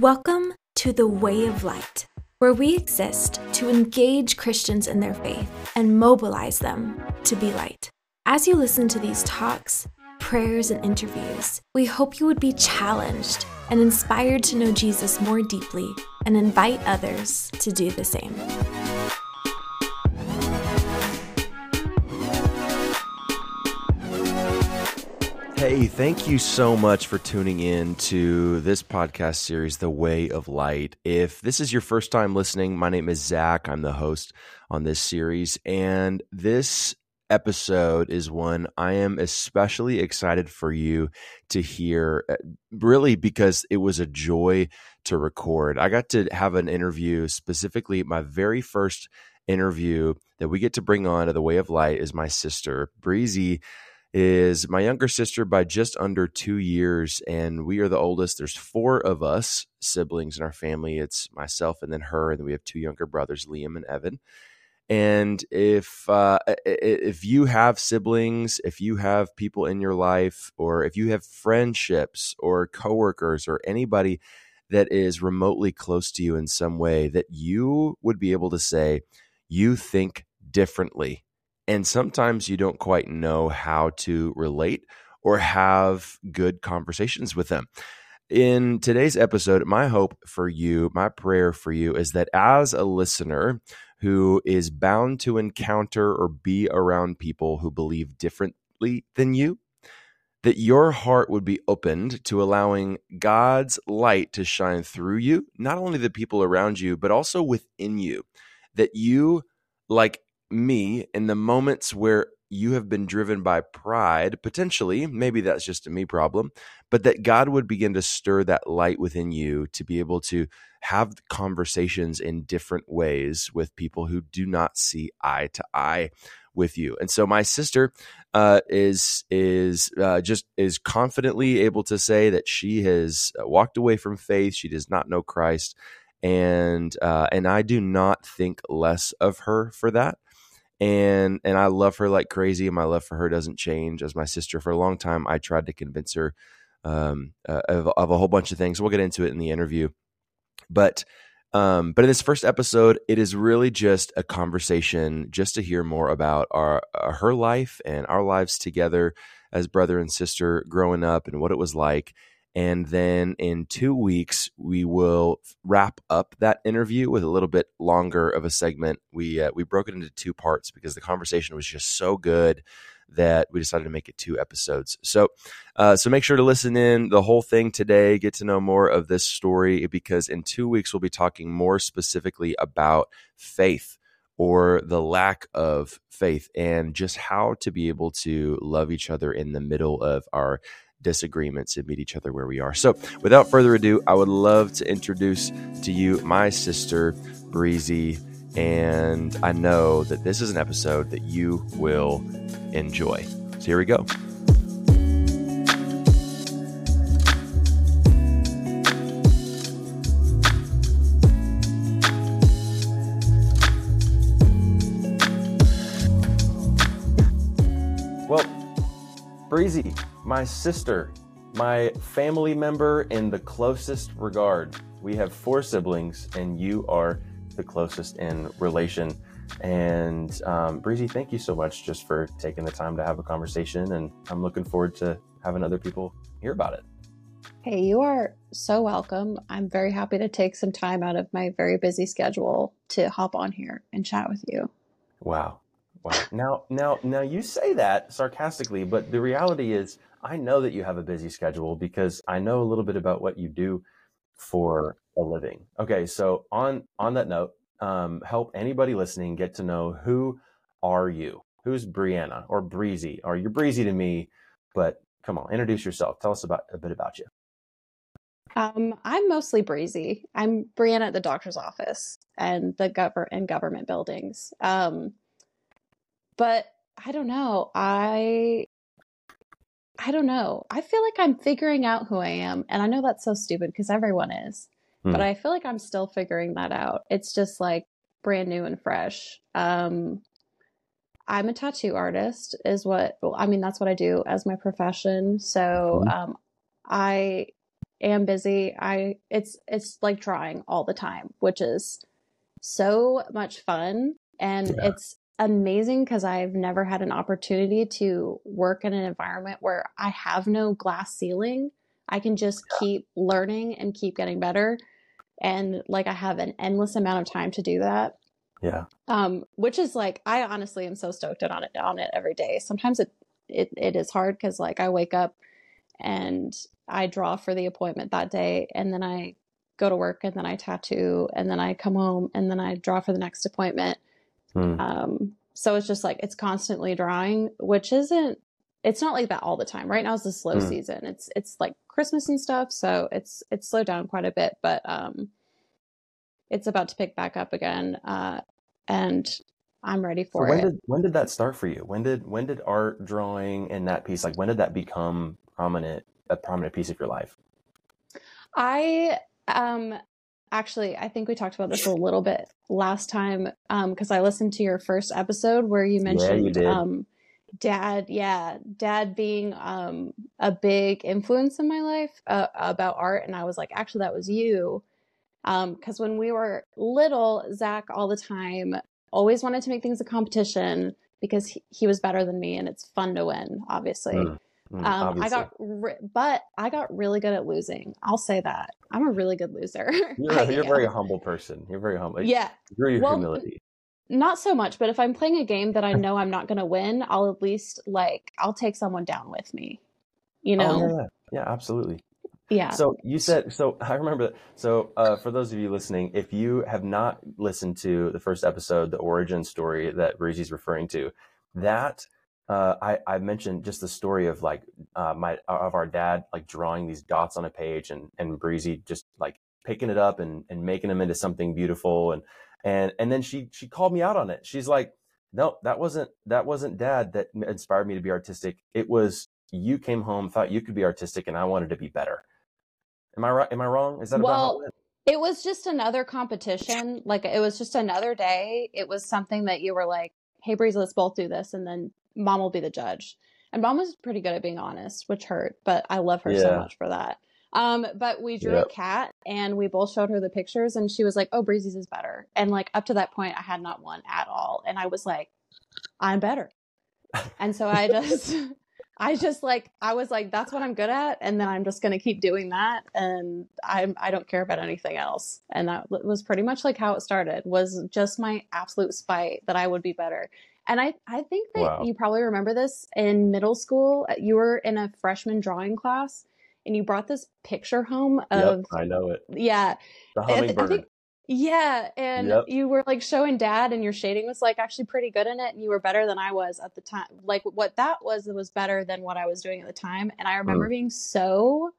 Welcome to the Way of Light, where we exist to engage Christians in their faith and mobilize them to be light. As you listen to these talks, prayers, and interviews, we hope you would be challenged and inspired to know Jesus more deeply and invite others to do the same. Hey, thank you so much for tuning in to this podcast series, The Way of Light. If this is your first time listening, my name is Zach. I'm the host on this series. And this episode is one I am especially excited for you to hear, uh, really, because it was a joy to record. I got to have an interview, specifically, my very first interview that we get to bring on to The Way of Light is my sister, Breezy is my younger sister by just under two years, and we are the oldest. There's four of us siblings in our family. It's myself and then her, and then we have two younger brothers, Liam and Evan. And if uh, if you have siblings, if you have people in your life, or if you have friendships or coworkers or anybody that is remotely close to you in some way, that you would be able to say, you think differently and sometimes you don't quite know how to relate or have good conversations with them. In today's episode, my hope for you, my prayer for you is that as a listener who is bound to encounter or be around people who believe differently than you, that your heart would be opened to allowing God's light to shine through you, not only the people around you, but also within you. That you, like me in the moments where you have been driven by pride, potentially, maybe that's just a me problem, but that God would begin to stir that light within you to be able to have conversations in different ways with people who do not see eye to eye with you. And so my sister uh, is is uh, just is confidently able to say that she has uh, walked away from faith. She does not know Christ, and uh, and I do not think less of her for that and and I love her like crazy, and my love for her doesn't change. As my sister, for a long time, I tried to convince her um, uh, of, of, a whole bunch of things. We'll get into it in the interview, but um, but in this first episode, it is really just a conversation, just to hear more about our uh, her life and our lives together as brother and sister growing up, and what it was like, and then in two weeks, we will wrap up that interview with a little bit longer of a segment. We uh, we broke it into two parts because the conversation was just so good that we decided to make it two episodes. So, uh, so make sure to listen in the whole thing today. Get to know more of this story because in two weeks we'll be talking more specifically about faith or the lack of faith and just how to be able to love each other in the middle of our disagreements and meet each other where we are. So, without further ado, I would love to introduce to you my sister, Breezy. And I know that this is an episode that you will enjoy. So, here we go. Breezy, my sister, my family member in the closest regard. We have four siblings, and you are the closest in relation. And um, Breezy, thank you so much just for taking the time to have a conversation. And I'm looking forward to having other people hear about it. Hey, you are so welcome. I'm very happy to take some time out of my very busy schedule to hop on here and chat with you. Wow. Wow. Now, now, now you say that sarcastically, but the reality is I know that you have a busy schedule because I know a little bit about what you do for a living. Okay, so on on that note, um, help anybody listening get to know who are you? Who's Brianna or Breezy? Or you're Breezy to me, but come on, introduce yourself. Tell us about a bit about you. Um, I'm mostly Breezy. I'm Brianna at the doctor's office and the gov- and government buildings. Um, but I don't know. I I don't know. I feel like I'm figuring out who I am. And I know that's so stupid because everyone is. Hmm. But I feel like I'm still figuring that out. It's just like brand new and fresh. Um, I'm a tattoo artist, is what well, I mean. That's what I do as my profession. So mm-hmm. um, I am busy. I it's it's like drawing all the time, which is so much fun and Yeah. it's amazing because I've never had an opportunity to work in an environment where I have no glass ceiling. I can just keep learning and keep getting better and like I have an endless amount of time to do that Yeah. um, which is like I honestly am so stoked on it on it every day. Sometimes it it, it is hard because like I wake up and I draw for the appointment that day, and then I go to work, and then I tattoo, and then I come home, and then I draw for the next appointment. Hmm. Um, so it's just like it's constantly drawing, which isn't. It's not like that all the time. Right now is the slow Hmm. season. It's it's like Christmas and stuff, so it's it's slowed down quite a bit, but um, it's about to pick back up again. Uh, and I'm ready So for when it. did when did that start for you? When did when did art, drawing, and that piece like when did that become prominent a prominent piece of your life? I um actually I think we talked about this a little bit last time um because I listened to your first episode where you Yeah, you mentioned um dad yeah dad being um a big influence in my life uh, about art. And I was like actually that was you. Um because when we were little Zach all the time always wanted to make things a competition because he, he was better than me and it's fun to win obviously. Mm, mm, um, I got, re- but I got really good at losing. I'll say that. I'm a really good loser. You're, a, you're a very humble person. You're very humble. yeah, Through your Well, humility. not so much. But if I'm playing a game that I know I'm not going to win, I'll at least like I'll take someone down with me. You Oh, know? yeah, yeah. Yeah, absolutely. yeah. So you said so. I remember. That. So uh, for those of you listening, if you have not listened to the first episode, the origin story that Breezy's referring to, that uh, I, I mentioned just the story of like uh, my of our dad like drawing these dots on a page and and Breezy just like picking it up and and making them into something beautiful and and and then she she called me out on it. She's like, no, that wasn't that wasn't dad that inspired me to be artistic. It was you came home thought you could be artistic and I wanted to be better. Am I right? Am I wrong? Is that about Well, it it was just another competition. Like it was just another day. It was something that you were like, "Hey, Breeze, let's both do this," and then Mom will be the judge. And Mom was pretty good at being honest, which hurt, but I love her so much for that. Um, but we drew Yep. a cat, and we both showed her the pictures, and she was like, "Oh, Breezy's is better." And like up to that point, I had not won at all, and I was like, "I'm better." And so I just, I just like, I was like, that's what I'm good at. And then I'm just going to keep doing that. And I'm, I don't care about anything else. And that was pretty much like how it started was just my absolute spite that I would be better. And I, I think that Wow. you probably remember this in middle school. You were in a freshman drawing class and you brought this picture home of, Yep, I know it. yeah, The hummingbird. think- yeah, and Yep. you were like showing dad, and your shading was like actually pretty good in it, and you were better than I was at the time. Like what that was was better than what I was doing at the time, and I remember Mm. being so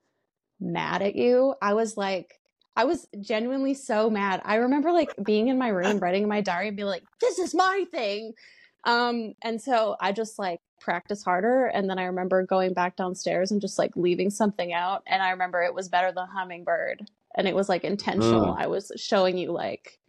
mad at you. I was like, I was genuinely so mad. I remember like being in my room writing in my diary and being like, "This is my thing," um, and so I just like practice harder, and then I remember going back downstairs and just like leaving something out, and I remember it was better than hummingbird and it was like intentional. Mm. I was showing you like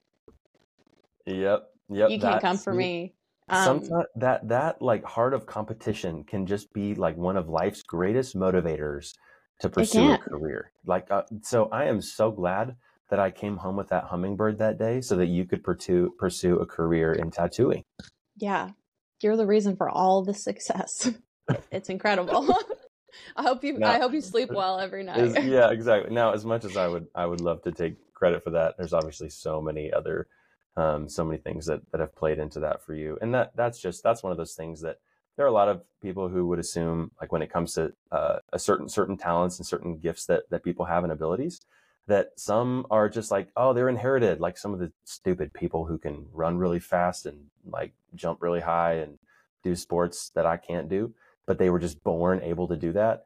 Yep. Yep. you can't come for me. Um, Sometimes that that like heart of competition can just be like one of life's greatest motivators to pursue a career. Like uh, so, I am so glad that I came home with that hummingbird that day, so that you could pursue pursue a career in tattooing. Yeah, you're the reason for all the success. it's incredible. I hope you. Now- I hope you sleep well every night. Is- yeah, exactly. Now, as much as I would, I would love to take credit for that. There's obviously so many other, um, so many things that that have played into that for you, and that that's just that's one of those things that there are a lot of people who would assume, like when it comes to uh, a certain certain talents and certain gifts that that people have and abilities, that some are just like, oh, they're inherited, like some of the stupid people who can run really fast and like jump really high and do sports that I can't do, but they were just born able to do that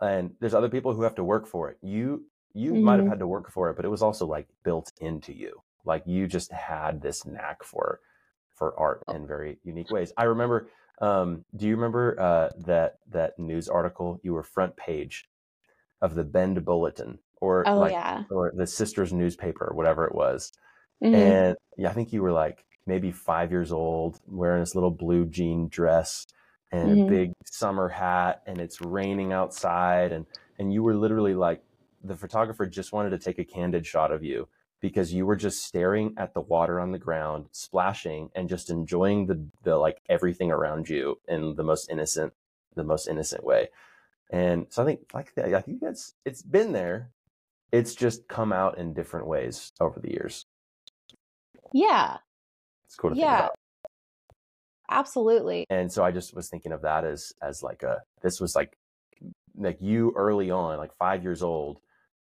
and there's other people who have to work for it. You you might have Mhm. had to work for it, but it was also like built into you. Like you just had this knack for for art in very unique ways. I remember. Um, do you remember uh, that that news article? You were front page of the Bend Bulletin, or oh like, yeah. or the Sisters newspaper, whatever it was. Mhm. And yeah, I think you were like maybe five years old, wearing this little blue jean dress and Mhm. a big summer hat, and it's raining outside, and and you were literally like the photographer just wanted to take a candid shot of you because you were just staring at the water on the ground, splashing and just enjoying the the like everything around you in the most innocent the most innocent way. And so I think like I think that's it's been there. It's just come out in different ways over the years. Yeah. It's cool to yeah. think about. Absolutely. And so I just was thinking of that as as like a this was like like you early on, like five years old,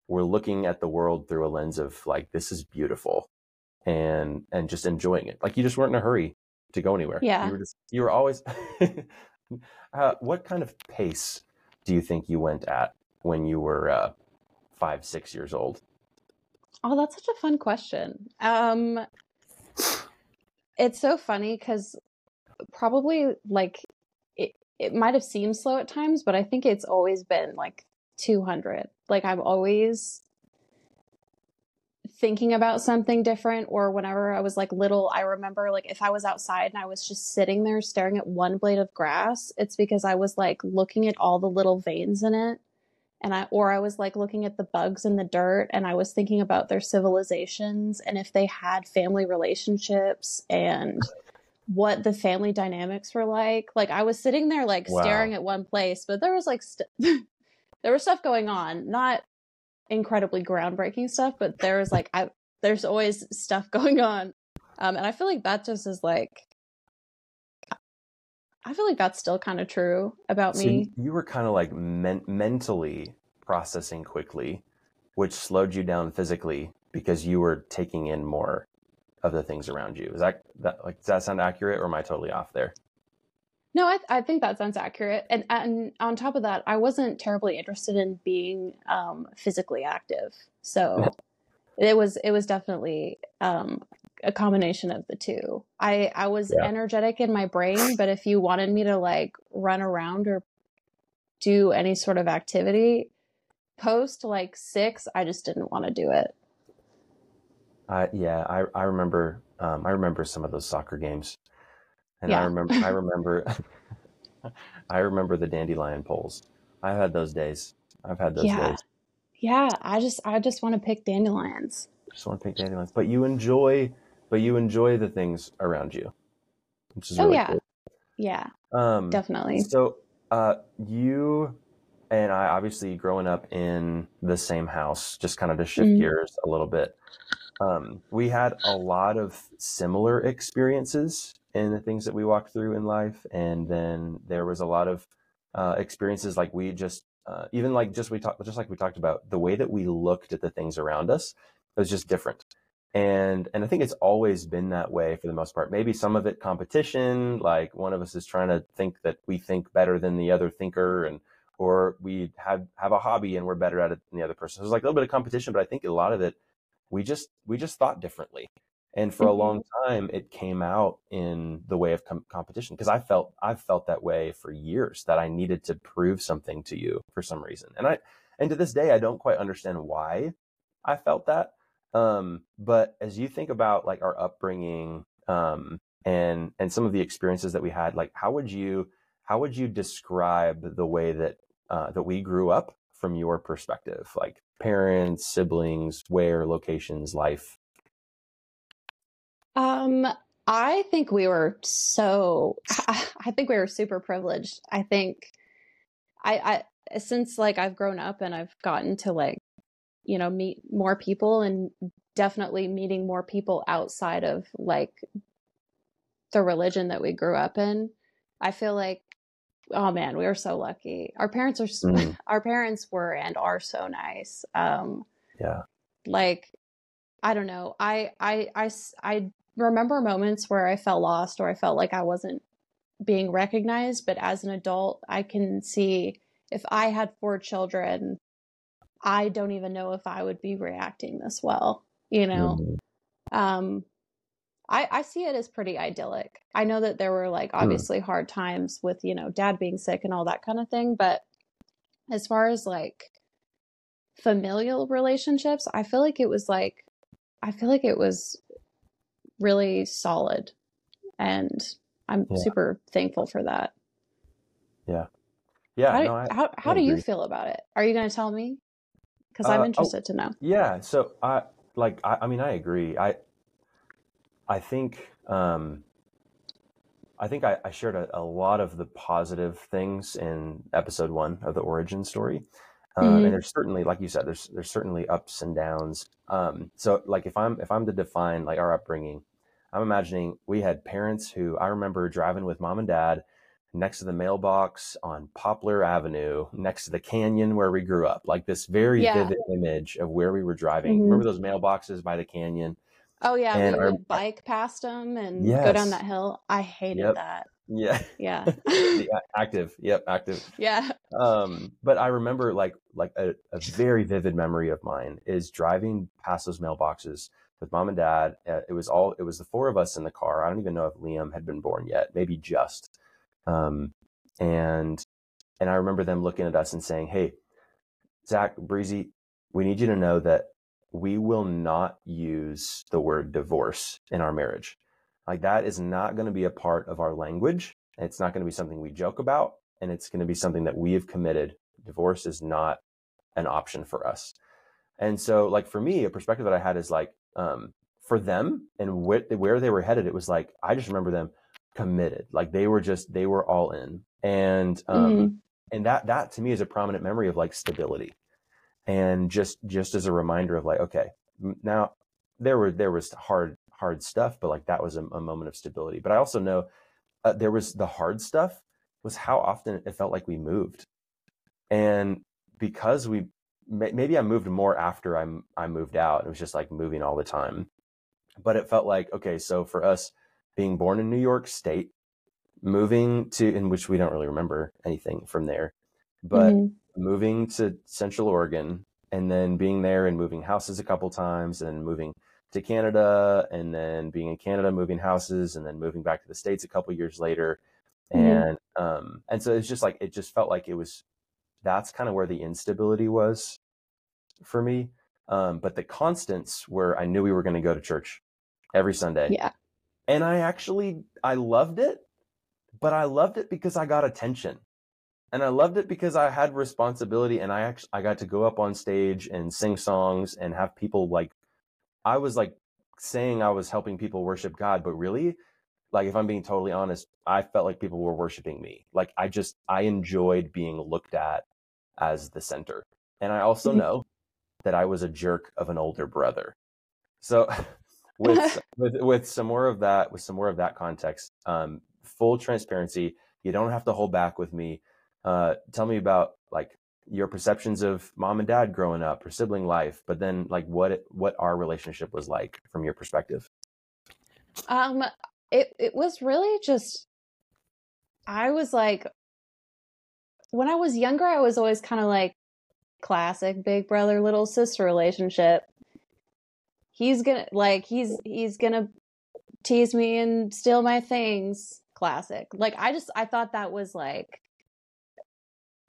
were looking at the world through a lens of like this is beautiful and and just enjoying it. Like you just weren't in a hurry to go anywhere. Yeah. You were just you were always uh, what kind of pace do you think you went at when you were uh, five, six years old? Oh, that's such a fun question. Um, it's so funny because probably like it, it might have seemed slow at times, but I think it's always been like 200. Like I'm always thinking about something different or whenever I was like little, I remember like if I was outside and I was just sitting there staring at one blade of grass, it's because I was like looking at all the little veins in it and I or I was like looking at the bugs in the dirt and I was thinking about their civilizations and if they had family relationships and what the family dynamics were like. Like I was sitting there like Wow. staring at one place, but there was like st- there was stuff going on, not incredibly groundbreaking stuff, but there was like I there's always stuff going on. Um and I feel like that just is like I feel like that's still kind of true about So me. you, were kind of like men- mentally processing quickly, which slowed you down physically because you were taking in more of the things around you. Is that that like does that sound accurate or am I totally off there? No, I, I think that sounds accurate. And and on top of that, I wasn't terribly interested in being um, physically active. So it was it was definitely um, a combination of the two. I I was Yeah. energetic in my brain, but if you wanted me to like run around or do any sort of activity post like six, I just didn't want to do it. I yeah, I I remember um, I remember some of those soccer games, and I remember I remember I remember the dandelion poles. I've had those days. I've had those Yeah. days. Yeah, I just I just want to pick dandelions. Just want to pick dandelions, but you enjoy, but you enjoy the things around you, which is Oh, really yeah. cool. Yeah, Um, definitely. So, uh, you and I, obviously, growing up in the same house, just kind of to shift Mhm. gears a little bit, um, we had a lot of similar experiences in the things that we walked through in life, and then there was a lot of uh, experiences like we just, uh, even like just we talked, just like we talked about, the way that we looked at the things around us it was just different and and I think it's always been that way for the most part. Maybe some of it competition, like one of us is trying to think that we think better than the other thinker, and or we have have a hobby and we're better at it than the other person. So there's like a little bit of competition, but I think a lot of it we just we just thought differently, and for a Mhm. long time it came out in the way of com- competition because I felt I've felt that way for years that I needed to prove something to you for some reason, and I and to this day I don't quite understand why I felt that um, but as you think about like our upbringing um, and and some of the experiences that we had, like how would you how would you describe the way that uh, that we grew up from your perspective, like parents, siblings, where, locations, life? Um, I think we were so. I think we were super privileged. I think, I, I since like I've grown up and I've gotten to like, you know, meet more people and definitely meeting more people outside of like the religion that we grew up in. I feel like, oh man, we were so lucky. Our parents are, Mm. our parents were and are so nice. Um, Yeah. like i don't know I, I i i remember moments where i felt lost or i felt like i wasn't being recognized but as an adult i can see if i had four children i don't even know if i would be reacting this well you know Mhm. um I, I see it as pretty idyllic. I know that there were like obviously hard times with, you know, dad being sick and all that kind of thing, but as far as like familial relationships, I feel like it was like I feel like it was really solid and I'm Yeah. super thankful for that. Yeah. how, no, I, how, how do you feel about it? Are you going to tell me? Because I'm Uh, oh, interested to know. yeah. So I like. I, I mean, I agree. I I think um, I think I, I shared a, a lot of the positive things in episode one of the origin story. Um, Mhm. and there's certainly, like you said, there's there's certainly ups and downs. Um, so like if I'm if I'm to define like our upbringing, I'm imagining we had parents who I remember driving with mom and dad next to the mailbox on Poplar Avenue, next to the canyon where we grew up. Like this very Yeah. vivid image of where we were driving. Mhm. Remember those mailboxes by the canyon? Oh yeah, And we our- would bike past them and go down that hill. I hated Yep. that. Yeah. Yeah. yeah, active. Yep, active. yeah. um but i remember like like a, a very vivid memory of mine is driving past those mailboxes with mom and dad uh, it was all it was the four of us in the car i don't even know if liam had been born yet maybe just um and and i remember them looking at us and saying hey zach breezy we need you to know that we will not use the word divorce in our marriage like that is not going to be a part of our language it's not going to be something we joke about and it's going to be something that we have committed. Divorce is not an option for us. And so, like for me, a perspective that I had is like um, for them and wh- where they were headed. It was like I just remember them committed, like they were just they were all in, and um, Mhm. and that that to me is a prominent memory of like stability, and just just as a reminder of like okay, now there were there was hard hard stuff, but like that was a, a moment of stability. But I also know uh, there was the hard stuff was how often it felt like we moved. And because we maybe I moved more after I I moved out, it was just like moving all the time. But it felt like okay, so for us being born in New York State, moving to in which we don't really remember anything from there, but Mhm. moving to Central Oregon and then being there and moving houses a couple times and moving to Canada and then being in Canada moving houses and then moving back to the states a couple years later Mhm. and um and so it's just like it just felt like it was that's kind of where the instability was for me um but the constants were I knew we were going to go to church every Sunday Yeah. And I actually I loved it but I loved it because I got attention and I loved it because I had responsibility and I actually I got to go up on stage and sing songs and have people like I was like saying I was helping people worship God, but really, like if I'm being totally honest, I felt like people were worshiping me. Like I just I enjoyed being looked at as the center. And I also Mhm. know that I was a jerk of an older brother. So with with with some more of that with some more of that context, um, full transparency, you don't have to hold back with me. Uh, tell me about like your perceptions of mom and dad growing up or sibling life, but then like what it, what our relationship was like from your perspective. Um, it it was really just I was like when I was younger, I was always kind of like classic big brother little sister relationship. He's gonna like he's he's gonna tease me and steal my things. Classic. Like I just I thought that was like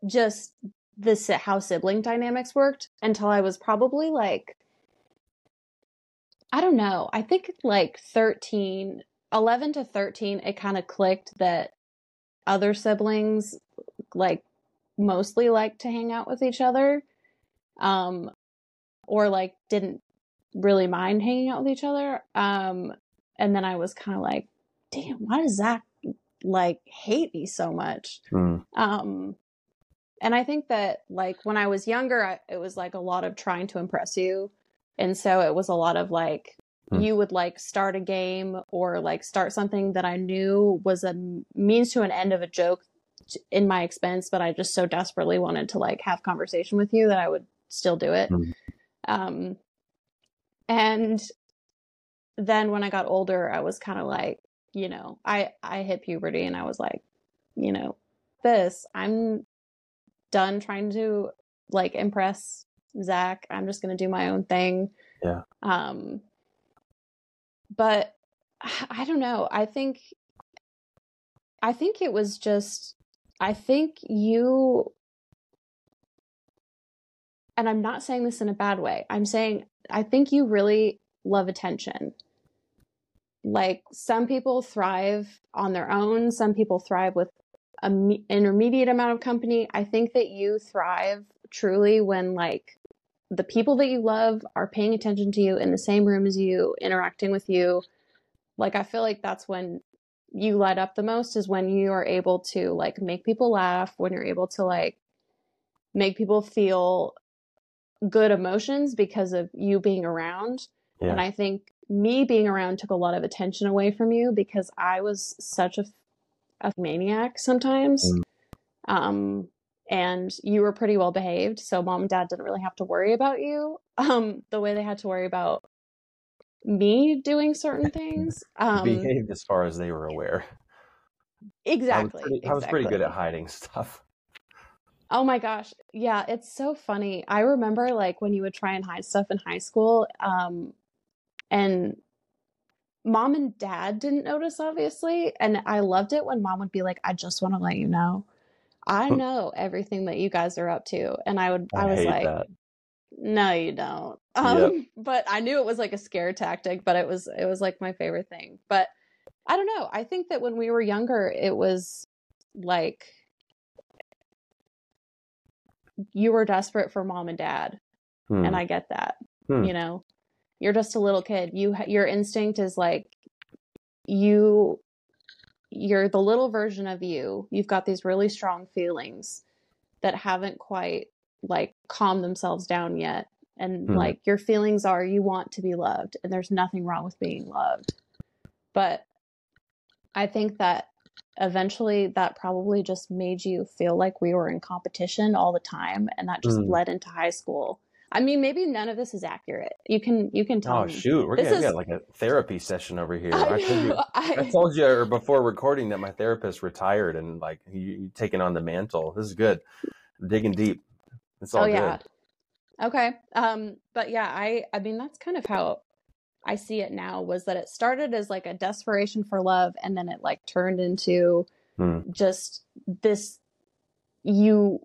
just this how sibling dynamics worked until I was probably like I don't know. I think like 13, 11 to 13, it kind of clicked that other siblings like mostly like to hang out with each other. Um, or like didn't really mind hanging out with each other. Um, and then I was kind of like, damn, why does Zach like hate me so much? Mm. Um, and I think that like when I was younger, I, it was like a lot of trying to impress you. And so it was a lot of like, Hmm. you would like start a game or like start something that I knew was a means to an end of a joke t- in my expense, but I just so desperately wanted to like have conversation with you that I would still do it. Hmm. Um, and then when I got older, I was kind of like, you know, I I hit puberty and I was like, you know, this I'm done trying to like impress Zach. I'm just gonna do my own thing. Yeah. Um. But I don't know. I think. I think it was just. I think you. And I'm not saying this in a bad way. I'm saying I think you really love attention like some people thrive on their own some people thrive with an intermediate amount of company i think that you thrive truly when like the people that you love are paying attention to you in the same room as you, interacting with you. Like I feel like that's when you light up the most is when you are able to like make people laugh, when you're able to like make people feel good emotions because of you being around. Yeah. And I think me being around took a lot of attention away from you because I was such a, a maniac sometimes. Mm. Um, and you were pretty well behaved. So mom and dad didn't really have to worry about you um, the way they had to worry about me doing certain things. Um, behaved as far as they were aware. Exactly. I was, pretty, exactly. I was pretty good at hiding stuff. Oh my gosh. Yeah, it's so funny. I remember like when you would try and hide stuff in high school, um, and mom and dad didn't notice, obviously. And I loved it when mom would be like, I just want to let you know. I know everything that you guys are up to. And I would, I, I was like, that. no, you don't. Um, yep. but I knew it was like a scare tactic, but it was, it was like my favorite thing. But I don't know. I think that when we were younger, it was like, you were desperate for mom and dad. Hmm. And I get that. Hmm. You know, you're just a little kid. You your instinct is like you you're the little version of you. You've got these really strong feelings that haven't quite like calmed themselves down yet. And hmm. like your feelings are you want to be loved and there's nothing wrong with being loved. But I think that eventually that probably just made you feel like we were in competition all the time and that just mm. led into high school. I mean maybe none of this is accurate. You can you can tell oh me. shoot. We're gonna get like a therapy session over here. I, I, told you, I, I, told you before recording that my therapist retired and like you taking on the mantle. This is good. Digging deep. It's all oh, yeah. good. Okay um but yeah i i mean that's kind of how I see it now was that it started as like a desperation for love and then it like turned into hmm. just this you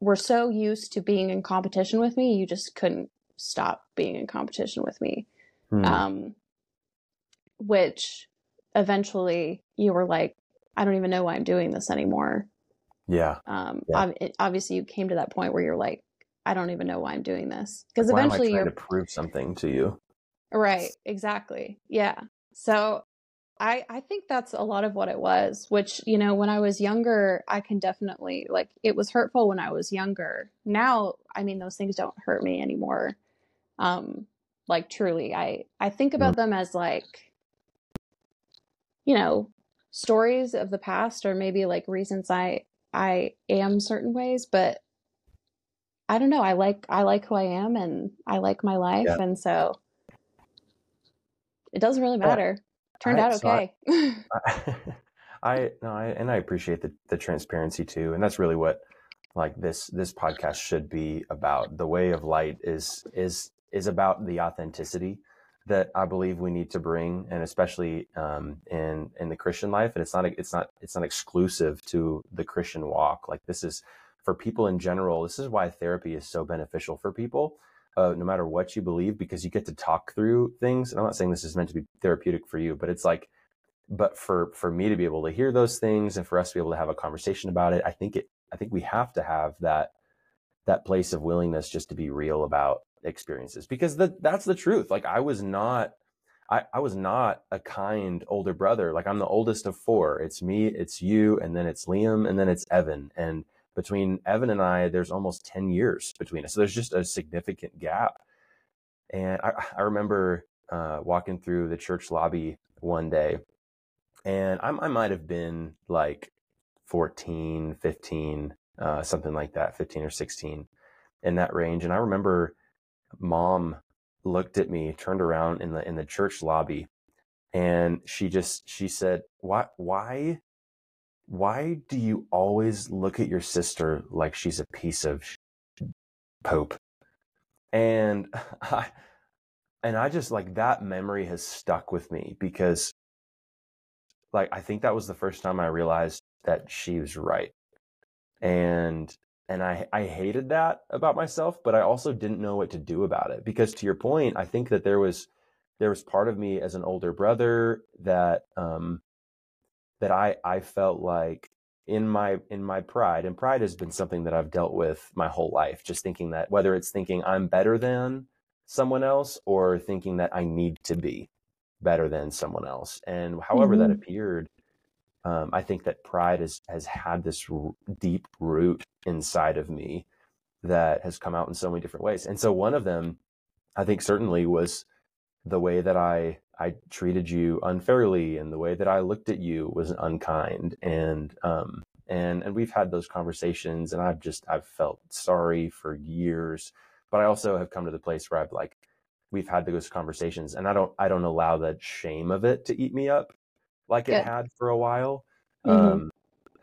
were so used to being in competition with me, you just couldn't stop being in competition with me. Hmm. Um which eventually you were like I don't even know why I'm doing this anymore. Yeah. Um yeah. Ob- obviously you came to that point where you're like I don't even know why I'm doing this because eventually you're trying to prove something to you. Right, exactly. Yeah. So I I think that's a lot of what it was, which, you know, when I was younger, I can definitely like it was hurtful when I was younger. Now, I mean, those things don't hurt me anymore. Um like truly. I I think about them as like you know, stories of the past or maybe like reasons I I am certain ways, but I don't know. I like I like who I am and I like my life yeah. and so it doesn't really matter. Turned I, out okay. I, I, no, I and I appreciate the the transparency too, and that's really what like this this podcast should be about. The way of light is is is about the authenticity that I believe we need to bring, and especially um, in in the Christian life. And it's not it's not it's not exclusive to the Christian walk. Like this is for people in general. This is why therapy is so beneficial for people uh, no matter what you believe, because you get to talk through things. And I'm not saying this is meant to be therapeutic for you, but it's like, but for for me to be able to hear those things and for us to be able to have a conversation about it, I think it. I think we have to have that that place of willingness just to be real about experiences because that that's the truth. Like I was not. I, I was not a kind older brother. Like I'm the oldest of four. It's me, it's you, and then it's Liam, and then it's Evan. And between Evan and I, there's almost 10 years between us. So there's just a significant gap. And I, I remember uh, walking through the church lobby one day, and I, I might have been like 14, 15, uh, something like that, 15 or 16 in that range. And I remember mom looked at me, turned around in the in the church lobby, and she just she said, "Why why why do you always look at your sister like she's a piece of pope? And I, and I just like that memory has stuck with me because like I think that was the first time I realized that she was right. And and I I hated that about myself, but I also didn't know what to do about it because to your point, I think that there was there was part of me as an older brother that um that I I felt like in my in my pride and pride has been something that I've dealt with my whole life just thinking that whether it's thinking I'm better than someone else or thinking that I need to be better than someone else and however mm-hmm. that appeared um, I think that pride has has had this r- deep root inside of me that has come out in so many different ways and so one of them I think certainly was the way that I I treated you unfairly and the way that I looked at you was unkind. And um and and we've had those conversations and I've just I've felt sorry for years. But I also have come to the place where I've like we've had those conversations and I don't I don't allow that shame of it to eat me up like it had for a while. Mm-hmm. um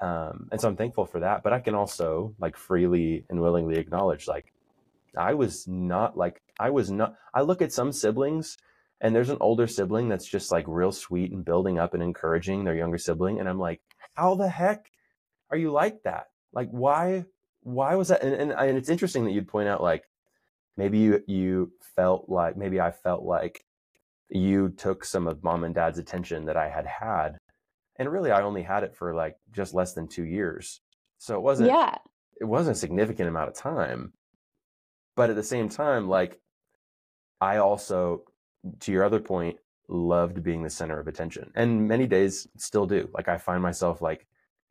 um and so I'm thankful for that. But I can also like freely and willingly acknowledge like I was not like I was not I look at some siblings and there's an older sibling that's just like real sweet and building up and encouraging their younger sibling and i'm like how the heck are you like that? Like why why was that? And, and, and it's interesting that you'd point out like maybe you you felt like maybe i felt like you took some of mom and dad's attention that i had had and really i only had it for like just less than two years. So it wasn't yeah. it wasn't a significant amount of time but at the same time like i also to your other point, loved being the center of attention and many days still do. Like I find myself like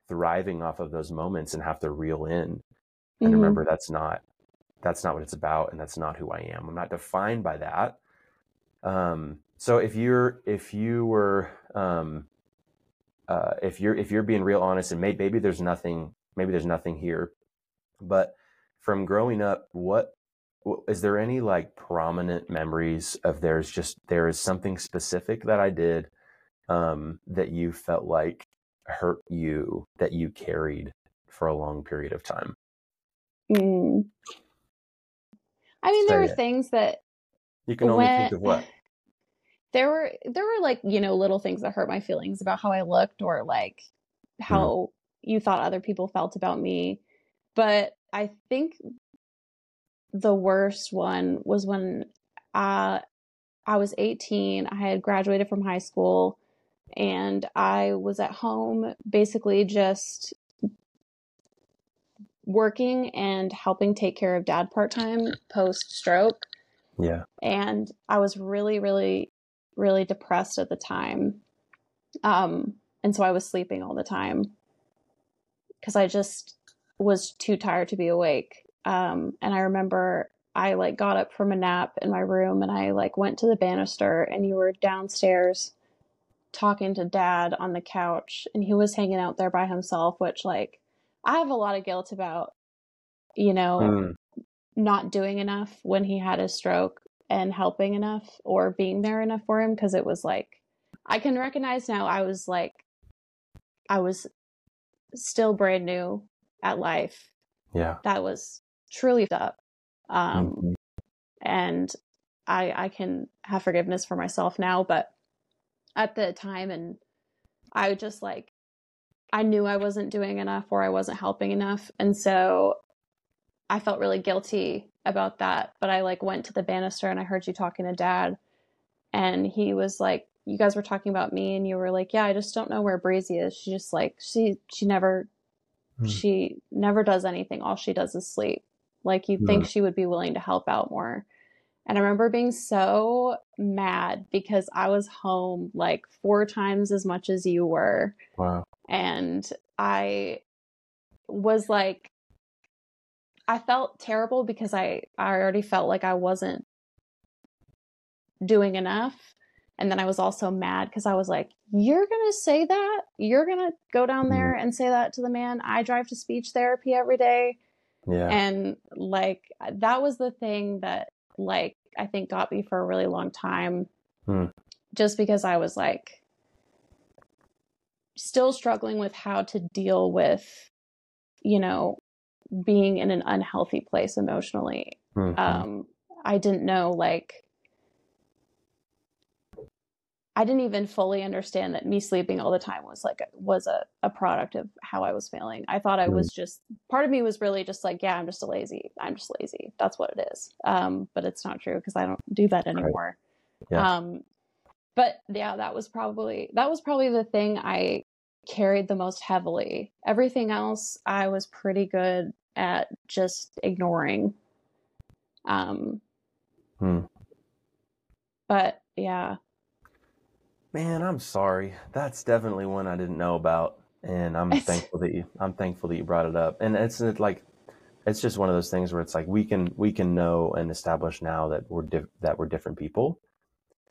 thriving off of those moments and have to reel in and mm-hmm. remember that's not that's not what it's about and that's not who I am. I'm not defined by that. Um, so if you're if you were um, uh, if you're if you're being real honest and maybe, maybe there's nothing maybe there's nothing here, but from growing up, what is there any like prominent memories of there's just there is something specific that I did um, that you felt like hurt you that you carried for a long period of time? Mm. I mean, there were things that you can only think of what there were there were like you know little things that hurt my feelings about how I looked or like how mm. you thought other people felt about me, but I think the worst one was when uh, I was 18. I had graduated from high school and I was at home basically just working and helping take care of dad part time post stroke. Yeah. And I was really, really, really depressed at the time. Um, and so I was sleeping all the time because I just was too tired to be awake. Um, and I remember I like got up from a nap in my room and I like went to the banister and you were downstairs talking to dad on the couch and he was hanging out there by himself, which like I have a lot of guilt about, you know, mm. not doing enough when he had his stroke and helping enough or being there enough for him because it was like I can recognize now I was like I was still brand new at life. Yeah. That was truly up. Um, mm-hmm. And I, I can have forgiveness for myself now, but at the time, and I just like, I knew I wasn't doing enough or I wasn't helping enough. And so I felt really guilty about that. But I like went to the banister and I heard you talking to dad. And he was like, you guys were talking about me and you were like, yeah, I just don't know where Breezy is. She just like, she, she never, mm. she never does anything. All she does is sleep. Like you'd think she would be willing to help out more. And I remember being so mad because I was home like four times as much as you were. Wow. And I was like, I felt terrible because I, I already felt like I wasn't doing enough. And then I was also mad because I was like, You're going to say that? You're going to go down mm-hmm. there and say that to the man I drive to speech therapy every day? Yeah. And like that was the thing that like I think got me for a really long time. Hmm. Just because I was like still struggling with how to deal with you know being in an unhealthy place emotionally. Mm-hmm. Um I didn't know like I didn't even fully understand that me sleeping all the time was like was a, a product of how I was feeling. I thought I was just part of me was really just like, yeah, I'm just a lazy. I'm just lazy. That's what it is. Um, but it's not true because I don't do that anymore. Right. Yeah. Um, but yeah, that was probably that was probably the thing I carried the most heavily. Everything else I was pretty good at just ignoring. Um Hmm. but yeah. Man, I'm sorry. That's definitely one I didn't know about, and I'm thankful that you. I'm thankful that you brought it up. And it's uh, like, it's just one of those things where it's like we can we can know and establish now that we're diff- that we're different people.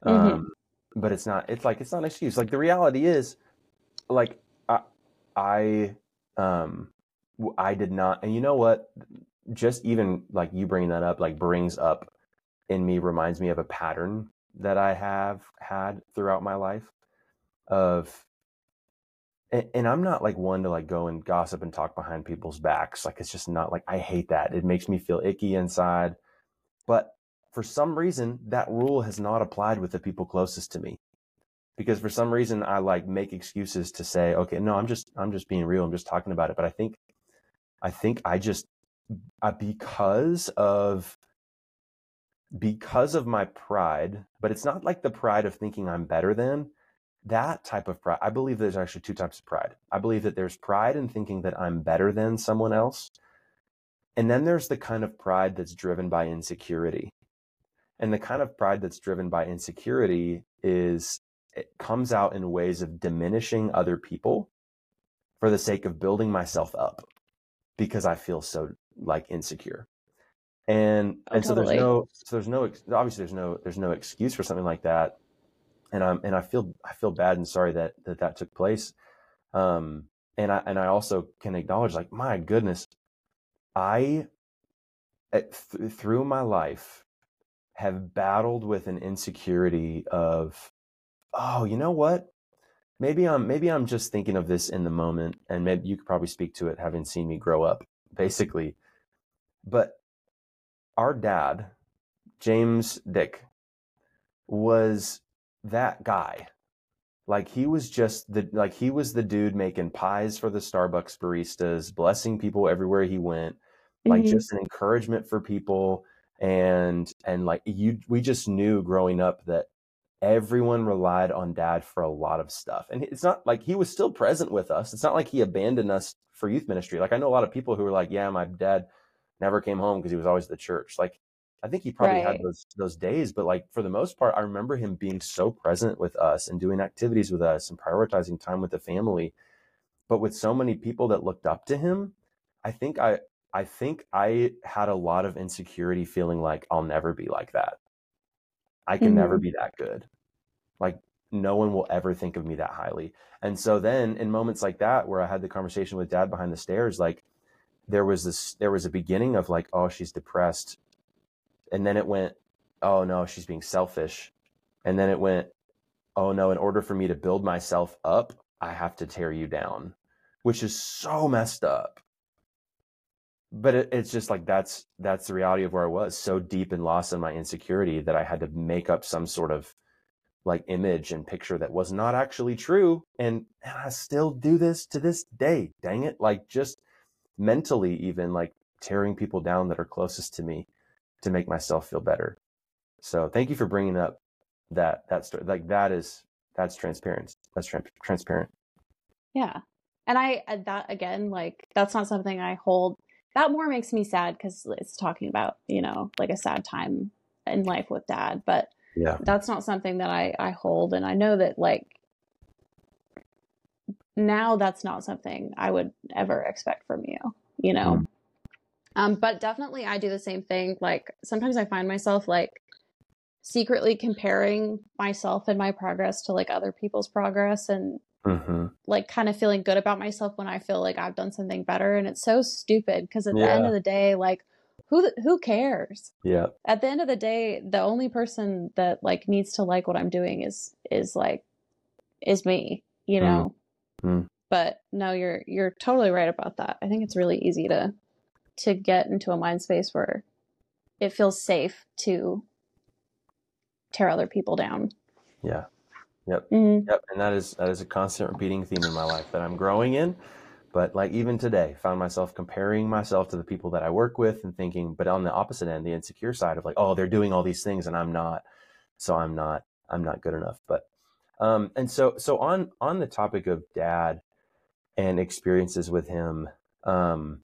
hmm Um, but it's not. It's like it's not an excuse. Like the reality is, like I, I, um, I did not. And you know what? Just even like you bringing that up, like brings up in me reminds me of a pattern that I have had throughout my life of and, and I'm not like one to like go and gossip and talk behind people's backs. Like it's just not like I hate that. It makes me feel icky inside. But for some reason that rule has not applied with the people closest to me. Because for some reason I like make excuses to say, okay, no, I'm just I'm just being real. I'm just talking about it. But I think I think I just uh, because of because of my pride, but it's not like the pride of thinking I'm better than that type of pride. I believe there's actually two types of pride. I believe that there's pride in thinking that I'm better than someone else. And then there's the kind of pride that's driven by insecurity. And the kind of pride that's driven by insecurity is it comes out in ways of diminishing other people for the sake of building myself up because I feel so like insecure and Oh, and so there's no so there's no obviously there's no there's no excuse for something like that. And i'm and i feel i feel bad and sorry that that that took place. Um and i and i also can acknowledge like my goodness i th- through my life have battled with an insecurity of oh you know what? Maybe i'm maybe i'm just thinking of this in the moment and maybe you could probably speak to it having seen me grow up basically. But our dad, James Dyck, was that guy. Like he was just the like he was the dude making pies for the Starbucks baristas, blessing people everywhere he went, like hmm just an encouragement for people and and like you we just knew growing up that everyone relied on dad for a lot of stuff. And it's not like he was still present with us. It's not like he abandoned us for youth ministry. Like I know a lot of people who were like, yeah, my dad never came home because he was always at the church. Like I think he probably had those those days, but like for the most part, I remember him being so present with us and doing activities with us and prioritizing time with the family. But with so many people that looked up to him, I think I I think I had a lot of insecurity feeling like I'll never be like that. I can never hmm be that good. Like no one will ever think of me that highly. And so then in moments like that where I had the conversation with dad behind the stairs, like there was this there was a beginning of like, oh, she's depressed. And then it went, oh no, she's being selfish. And then it went, oh no, in order for me to build myself up, I have to tear you down, which is so messed up. But it, it's just like that's that's the reality of where I was, so deep and lost in my insecurity that I had to make up some sort of like image and picture that was not actually true. And, and I still do this to this day. Dang it. Like just mentally, even like tearing people down that are closest to me to make myself feel better. So thank you for bringing up that, that story. Like that is, that's transparent. That's tran transparent. Yeah. And I, uh, that again, like, that's not something I hold. That more makes me sad because it's talking about, you know, like a sad time in life with dad. But Yeah. that's not something that I, I hold. And I know that, like, now that's not something I would ever expect from you, you know? Mm. Um, but definitely I do the same thing. Like, sometimes I find myself, like, secretly comparing myself and my progress to, like, other people's progress and, hmm like kind of feeling good about myself when I feel like I've done something better and it's so stupid because at the end of the day like who who cares Yeah. at the end of the day the only person that like needs to like what I'm doing is is like is me you Mm. know Mm. But no you're you're totally right about that I think it's really easy to to get into a mind space where it feels safe to tear other people down Yeah. Yep. Mhm. Yep. And that is, that is a constant repeating theme in my life that I'm growing in. But like even today, found myself comparing myself to the people that I work with and thinking, but on the opposite end, the insecure side of like, oh, they're doing all these things and I'm not. So I'm not, I'm not good enough. But, um, and so, so on, on the topic of dad, and experiences with him. Um,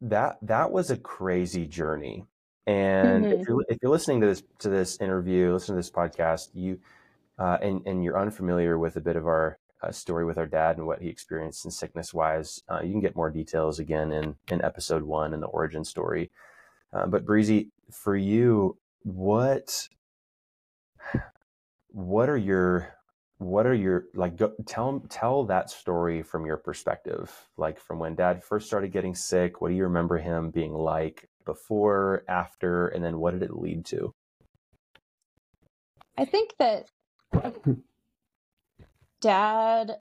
that that was a crazy journey. And Mhm. if you're if you're listening to this to this interview, listen to this podcast, you uh, and and you're unfamiliar with a bit of our uh, story with our dad and what he experienced in sickness wise, uh, you can get more details again in in episode one in the origin story. Uh, but Breezy, for you, what what are your what are your like go, tell tell that story from your perspective like from when dad first started getting sick what do you remember him being like before after and then what did it lead to I think that dad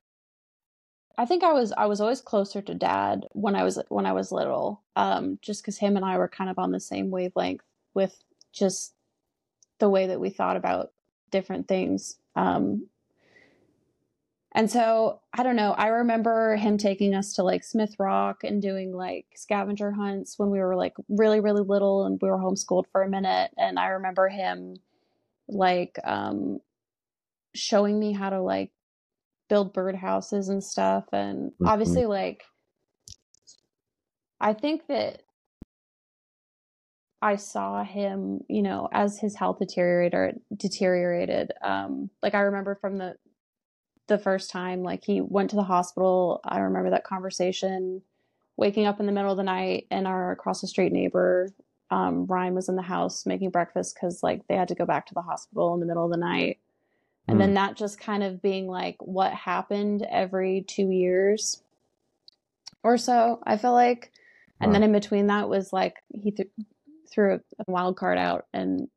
I think I was I was always closer to dad when I was when I was little. Um just cuz him and I were kind of on the same wavelength with just the way that we thought about different things. Um and so I don't know, I remember him taking us to like Smith Rock and doing like scavenger hunts when we were like really really little and we were homeschooled for a minute and I remember him like um showing me how to like build birdhouses and stuff and Mhm. obviously like I think that I saw him, you know, as his health deteriorated deteriorated. Um like I remember from the the first time like he went to the hospital, I remember that conversation waking up in the middle of the night and our across the street neighbor um Ryan was in the house making breakfast cuz like they had to go back to the hospital in the middle of the night. And then that just kind of being like what happened every 2 years or so, I feel like. And then in between that was like he th- threw a wild card out and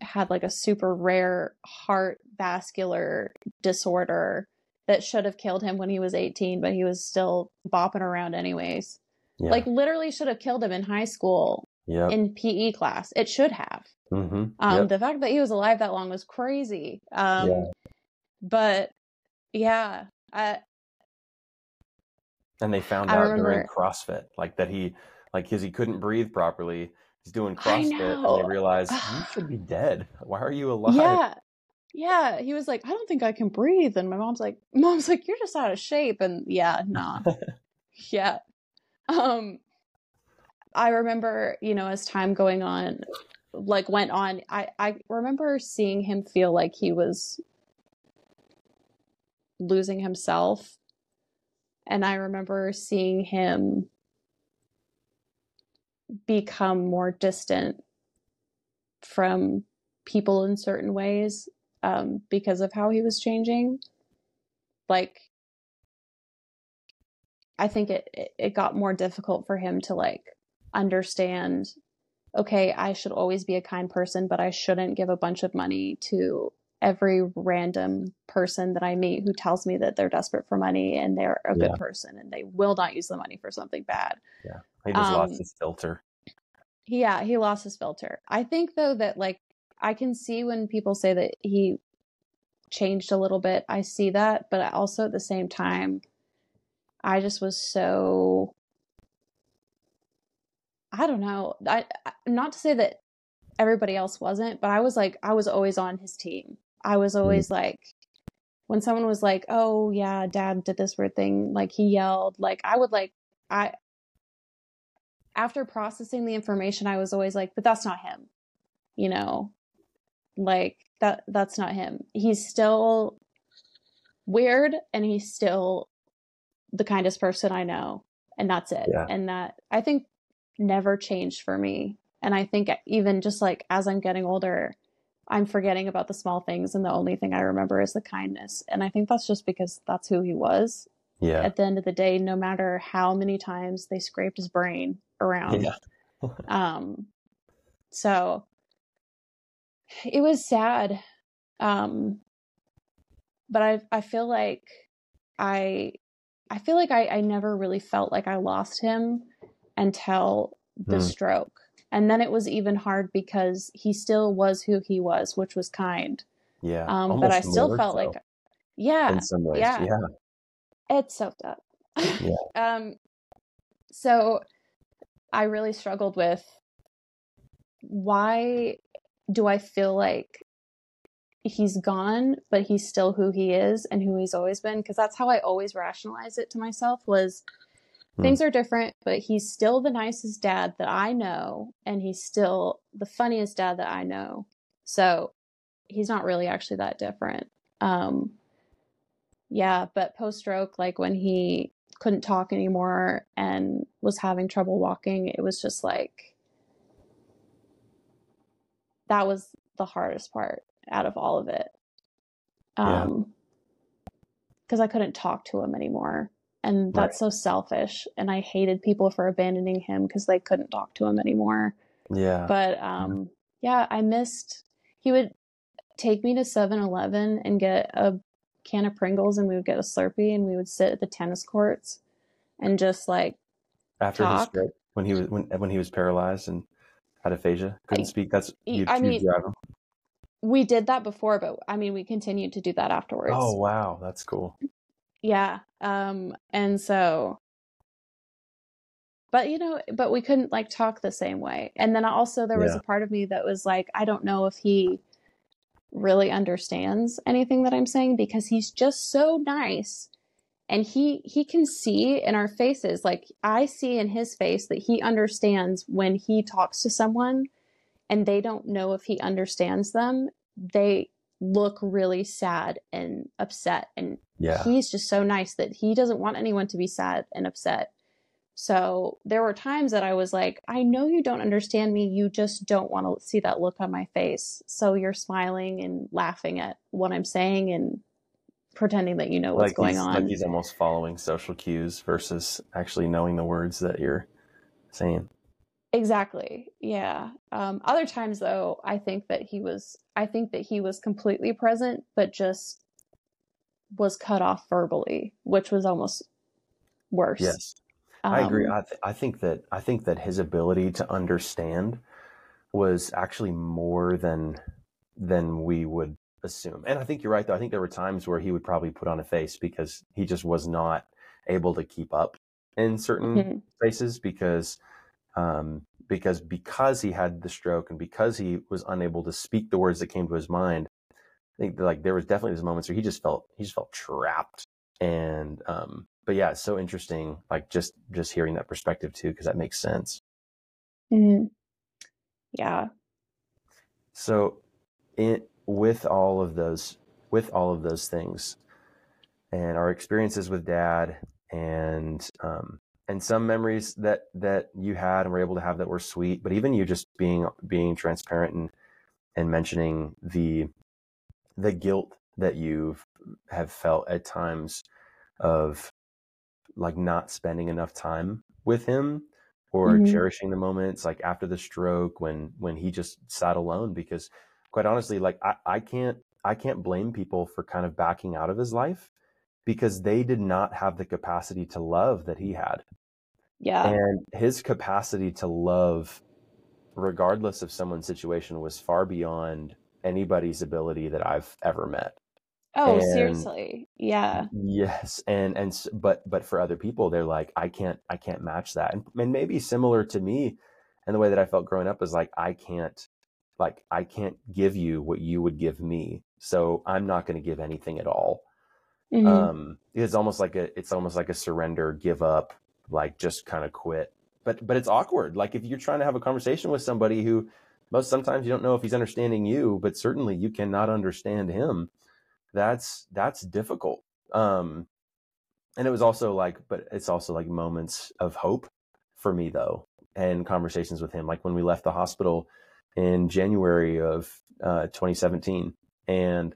had like a super rare heart vascular disorder that should have killed him when he was 18, but he was still bopping around anyways. yeah Like literally should have killed him in high school yep in PE class. It should have. mm-hmm. Um, yep. The fact that he was alive that long was crazy. Um, Yeah. But yeah, I, and they found I out during crossfit like that he like because he couldn't breathe properly he's doing crossfit and they realized you should be dead. Why are you alive? Yeah, yeah. He was like, I don't think I can breathe, and my mom's like, mom's like, you're just out of shape, and yeah, nah, yeah. Um, I remember, you know, as time going on, like went on, I I remember seeing him feel like he was losing himself. And I remember seeing him become more distant from people in certain ways um, because of how he was changing. Like, I think it, it got more difficult for him to like understand. Okay, I should always be a kind person, but I shouldn't give a bunch of money to every random person that I meet who tells me that they're desperate for money and they're a good Yeah. person and they will not use the money for something bad. Yeah. He just lost Um, his filter Yeah, he lost his filter. I think though that like I can see when people say that he changed a little bit. I see that, but I also at the same time I just was so I don't know. I- not to say that everybody else wasn't, but I was like I was always on his team. I was hmm. always like when someone was like, "Oh yeah, dad did this weird thing," like he yelled, like I would like I after processing the information, I was always like, but that's not him. You know, like that that's not him. He's still weird and he's still the kindest person I know. And that's it. Yeah. And that I think never changed for me. And I think even just like as I'm getting older, I'm forgetting about the small things and the only thing I remember is the kindness. And I think that's just because that's who he was. yeah At the end of the day, no matter how many times they scraped his brain around. yeah Um, so it was sad. Um, but I, I feel like I, I feel like I, I never really felt like I lost him until the Hmm. stroke. And then it was even hard because he still was who he was, which was kind. yeah Um, but I still more felt so, like, yeah, in some ways yeah. yeah it's soaked up. Yeah. um, so I really struggled with why do I feel like he's gone, but he's still who he is and who he's always been. Because that's how I always rationalize it to myself was. Things are different, but he's still the nicest dad that I know, and he's still the funniest dad that I know. So he's not really actually that different. Um, yeah, but post stroke, like when he couldn't talk anymore and was having trouble walking, it was just like that was the hardest part out of all of it. Um, because I couldn't talk to him anymore. And that's right. so selfish. And I hated people for abandoning him because they couldn't talk to him anymore. Yeah. But um, yeah, I missed. He would take me to 7 Eleven and get a can of Pringles and we would get a Slurpee and we would sit at the tennis courts and just like after talk. his stroke when he was when when he was paralyzed and had aphasia couldn't I, speak that's you, I mean, we did that before, but I mean, we continued to do that afterwards. Oh, wow. That's cool. Yeah. Um, and so, but you know, but we couldn't like talk the same way. And then also there was yeah. a part of me that was like, I don't know if he really understands anything that I'm saying because he's just so nice and he he can see in our faces like I see in his face that he understands when he talks to someone and they don't know if he understands them, they look really sad and upset. And yeah. he's just so nice that he doesn't want anyone to be sad and upset. So there were times that I was like, I know you don't understand me. You just don't want to see that look on my face. So you're smiling and laughing at what I'm saying and pretending that you know what's like going on. Like he's almost following social cues versus actually knowing the words that you're saying. Exactly. Yeah. Um, other times though, I think that he was I think that he was completely present but just was cut off verbally, which was almost worse. Yes. Um, I agree. I, th- I think that I think that his ability to understand was actually more than than we would assume. And I think you're right though. I think there were times where he would probably put on a face because he just was not able to keep up in certain mm-hmm. spaces because um, because because he had the stroke and because he was unable to speak the words that came to his mind. I think like there was definitely these moments where he just felt he just felt trapped. And um, but yeah, it's so interesting. Like just just hearing that perspective too, because that makes sense. Mm-hmm. Yeah. So, it with all of those with all of those things, and our experiences with Dad, and um, and some memories that that you had and were able to have that were sweet but even you just being being transparent and and mentioning the the guilt that you have have felt at times of like not spending enough time with him or mm-hmm. cherishing the moments like after the stroke when when he just sat alone because quite honestly like I, I can't i can't blame people for kind of backing out of his life because they did not have the capacity to love that he had. Yeah. And his capacity to love, regardless of someone's situation, was far beyond anybody's ability that I've ever met. Oh, and seriously. Yeah. Yes. And, and, but, but for other people, they're like, I can't, I can't match that. And, and maybe similar to me and the way that I felt growing up is like, I can't, like, I can't give you what you would give me. So I'm not going to give anything at all. Mm-hmm. Um, it's almost like a it's almost like a surrender, give up, like just kind of quit. But but it's awkward. Like if you're trying to have a conversation with somebody who most sometimes you don't know if he's understanding you, but certainly you cannot understand him. That's that's difficult. Um, and it was also like, but it's also like moments of hope for me though, and conversations with him. Like when we left the hospital in January of uh, 2017, and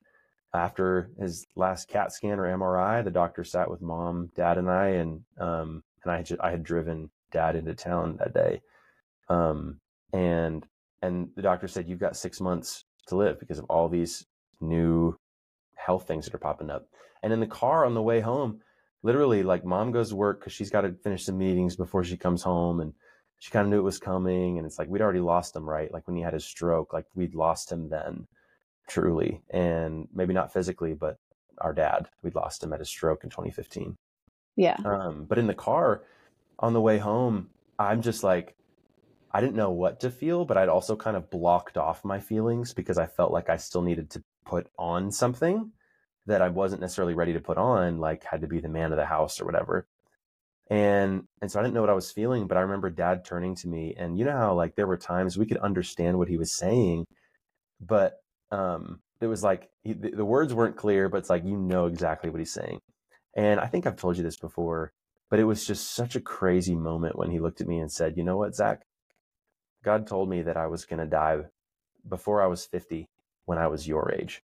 after his last CAT scan or MRI, the doctor sat with mom, dad, and I, and um, and I had I had driven dad into town that day, um, and and the doctor said you've got six months to live because of all these new health things that are popping up. And in the car on the way home, literally, like mom goes to work because she's got to finish some meetings before she comes home, and she kind of knew it was coming. And it's like we'd already lost him, right? Like when he had his stroke, like we'd lost him then truly, and maybe not physically, but our dad. we'd lost him at his stroke in 2015. Yeah. Um, but in the car on the way home, I'm just like, I didn't know what to feel, but I'd also kind of blocked off my feelings because I felt like I still needed to put on something that I wasn't necessarily ready to put on, like had to be the man of the house or whatever. And and so I didn't know what I was feeling, but I remember dad turning to me and you know how like there were times we could understand what he was saying, but um it was like he, the, the words weren't clear, but it's like you know exactly what he's saying. And I think I've told you this before, but it was just such a crazy moment when he looked at me and said, "You know what, Zach? God told me that I was going to die before I was 50 when I was your age."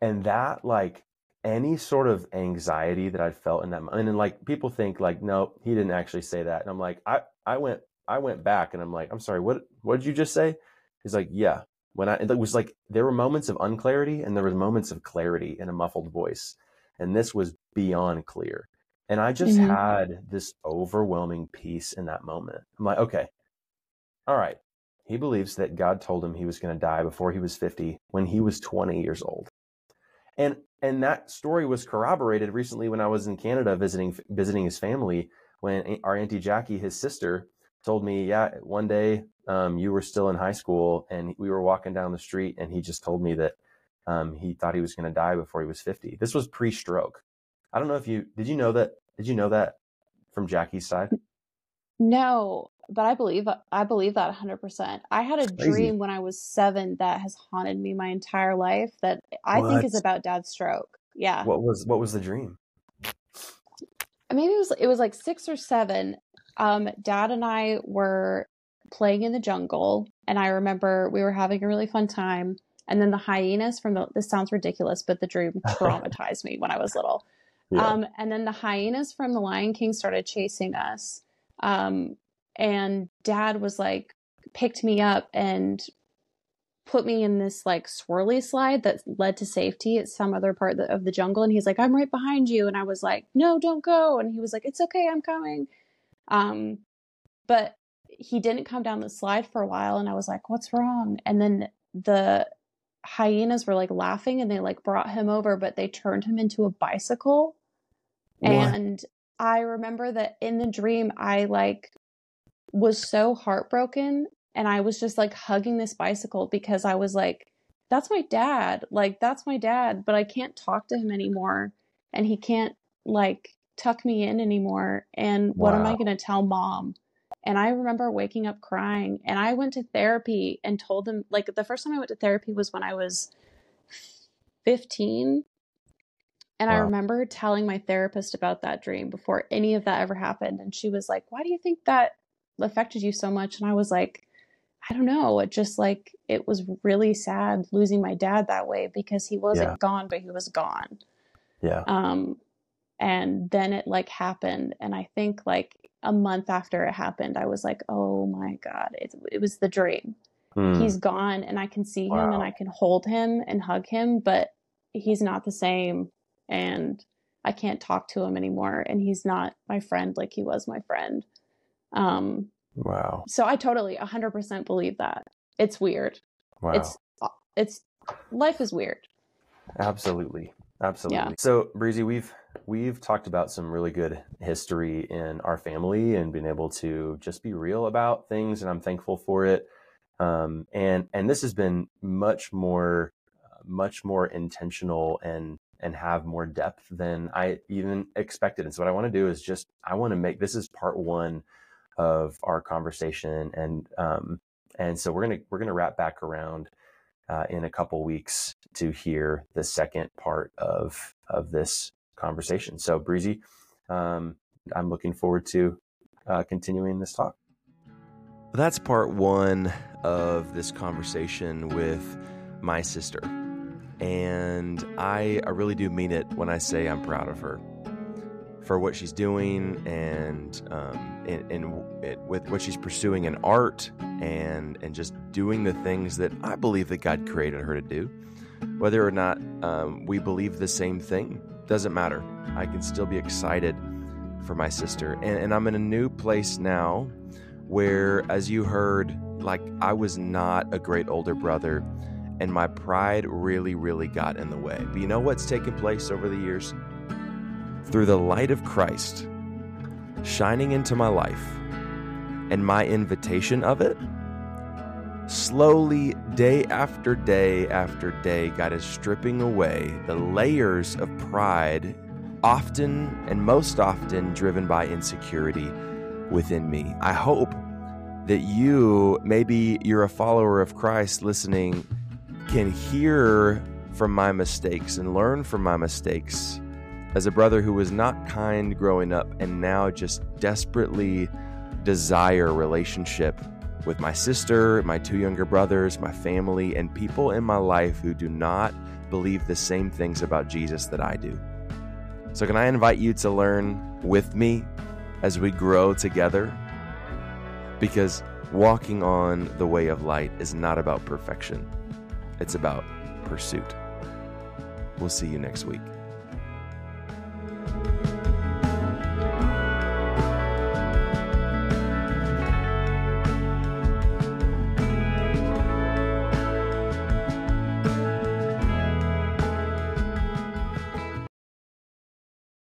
And that like any sort of anxiety that I felt in that moment, and like people think like, no, he didn't actually say that. And I'm like, I, I went, I went back and I'm like, I'm sorry, what, what did you just say? He's like, yeah. When I, it was like, there were moments of unclarity and there was moments of clarity in a muffled voice. And this was beyond clear. And I just mm-hmm. had this overwhelming peace in that moment. I'm like, okay, all right. He believes that God told him he was going to die before he was 50 when he was 20 years old. And and that story was corroborated recently when I was in Canada visiting visiting his family. When our auntie Jackie, his sister, told me, "Yeah, one day um, you were still in high school, and we were walking down the street, and he just told me that um, he thought he was going to die before he was 50." This was pre-stroke. I don't know if you did. You know that? Did you know that from Jackie's side? No, but I believe I believe that 100%. I had a dream when I was 7 that has haunted me my entire life that I what? think is about dad's stroke. Yeah. What was what was the dream? Maybe it was it was like 6 or 7. Um dad and I were playing in the jungle and I remember we were having a really fun time and then the hyenas from the this sounds ridiculous but the dream traumatized me when I was little. Yeah. Um and then the hyenas from the Lion King started chasing us. Um, and dad was like picked me up and put me in this like swirly slide that led to safety at some other part of the jungle and he's like i'm right behind you and i was like no don't go and he was like it's okay i'm coming. Um but he didn't come down the slide for a while and i was like what's wrong? And then the hyenas were like laughing and they like brought him over but they turned him into a bicycle. What? and i remember that in the dream i like was so heartbroken and I was just like hugging this bicycle because I was like that's my dad like that's my dad but I can't talk to him anymore and he can't like tuck me in anymore and what wow. am I going to tell mom and I remember waking up crying and I went to therapy and told them like the first time I went to therapy was when I was 15 and wow. I remember telling my therapist about that dream before any of that ever happened and she was like why do you think that affected you so much. And i was like i don't know. It just like it was really sad losing my dad that way because he wasn't yeah. gone but he was gone. Yeah. Um and then it like happened. And i think like a month after it happened i was like oh my god it, it was the dream. Mm. he's gone and i can see wow. him and i can hold him and hug him but he's not the same. And i can't talk to him anymore. And he's not my friend like he was my friend um, wow. So I totally 100% believe that. It's weird. Wow. It's it's life is weird. Absolutely. Absolutely. Yeah. So, Breezy, we've we've talked about some really good history in our family and being able to just be real about things and I'm thankful for it. Um, and and this has been much more much more intentional and and have more depth than I even expected. And so what I want to do is just I want to make this is part 1 of our conversation, and um, and so we're gonna we're gonna wrap back around uh, in a couple weeks to hear the second part of of this conversation. So Breezy, um, I'm looking forward to uh, continuing this talk. That's part one of this conversation with my sister. And I, I really do mean it when I say I'm proud of her for what she's doing and um, in, in, in, with what she's pursuing in art and and just doing the things that I believe that God created her to do. Whether or not um, we believe the same thing doesn't matter. I can still be excited for my sister, and, and I'm in a new place now, where, as you heard, like I was not a great older brother, and my pride really, really got in the way. But you know what's taken place over the years? Through the light of Christ shining into my life, and my invitation of it, slowly, day after day after day, God is stripping away the layers of pride, often and most often driven by insecurity within me. I hope that you, maybe you're a follower of Christ listening, can hear from my mistakes and learn from my mistakes as a brother who was not kind growing up and now just desperately desire relationship with my sister, my two younger brothers, my family, and people in my life who do not believe the same things about Jesus that I do. So, can I invite you to learn with me as we grow together? Because walking on the way of light is not about perfection, it's about pursuit. We'll see you next week thank you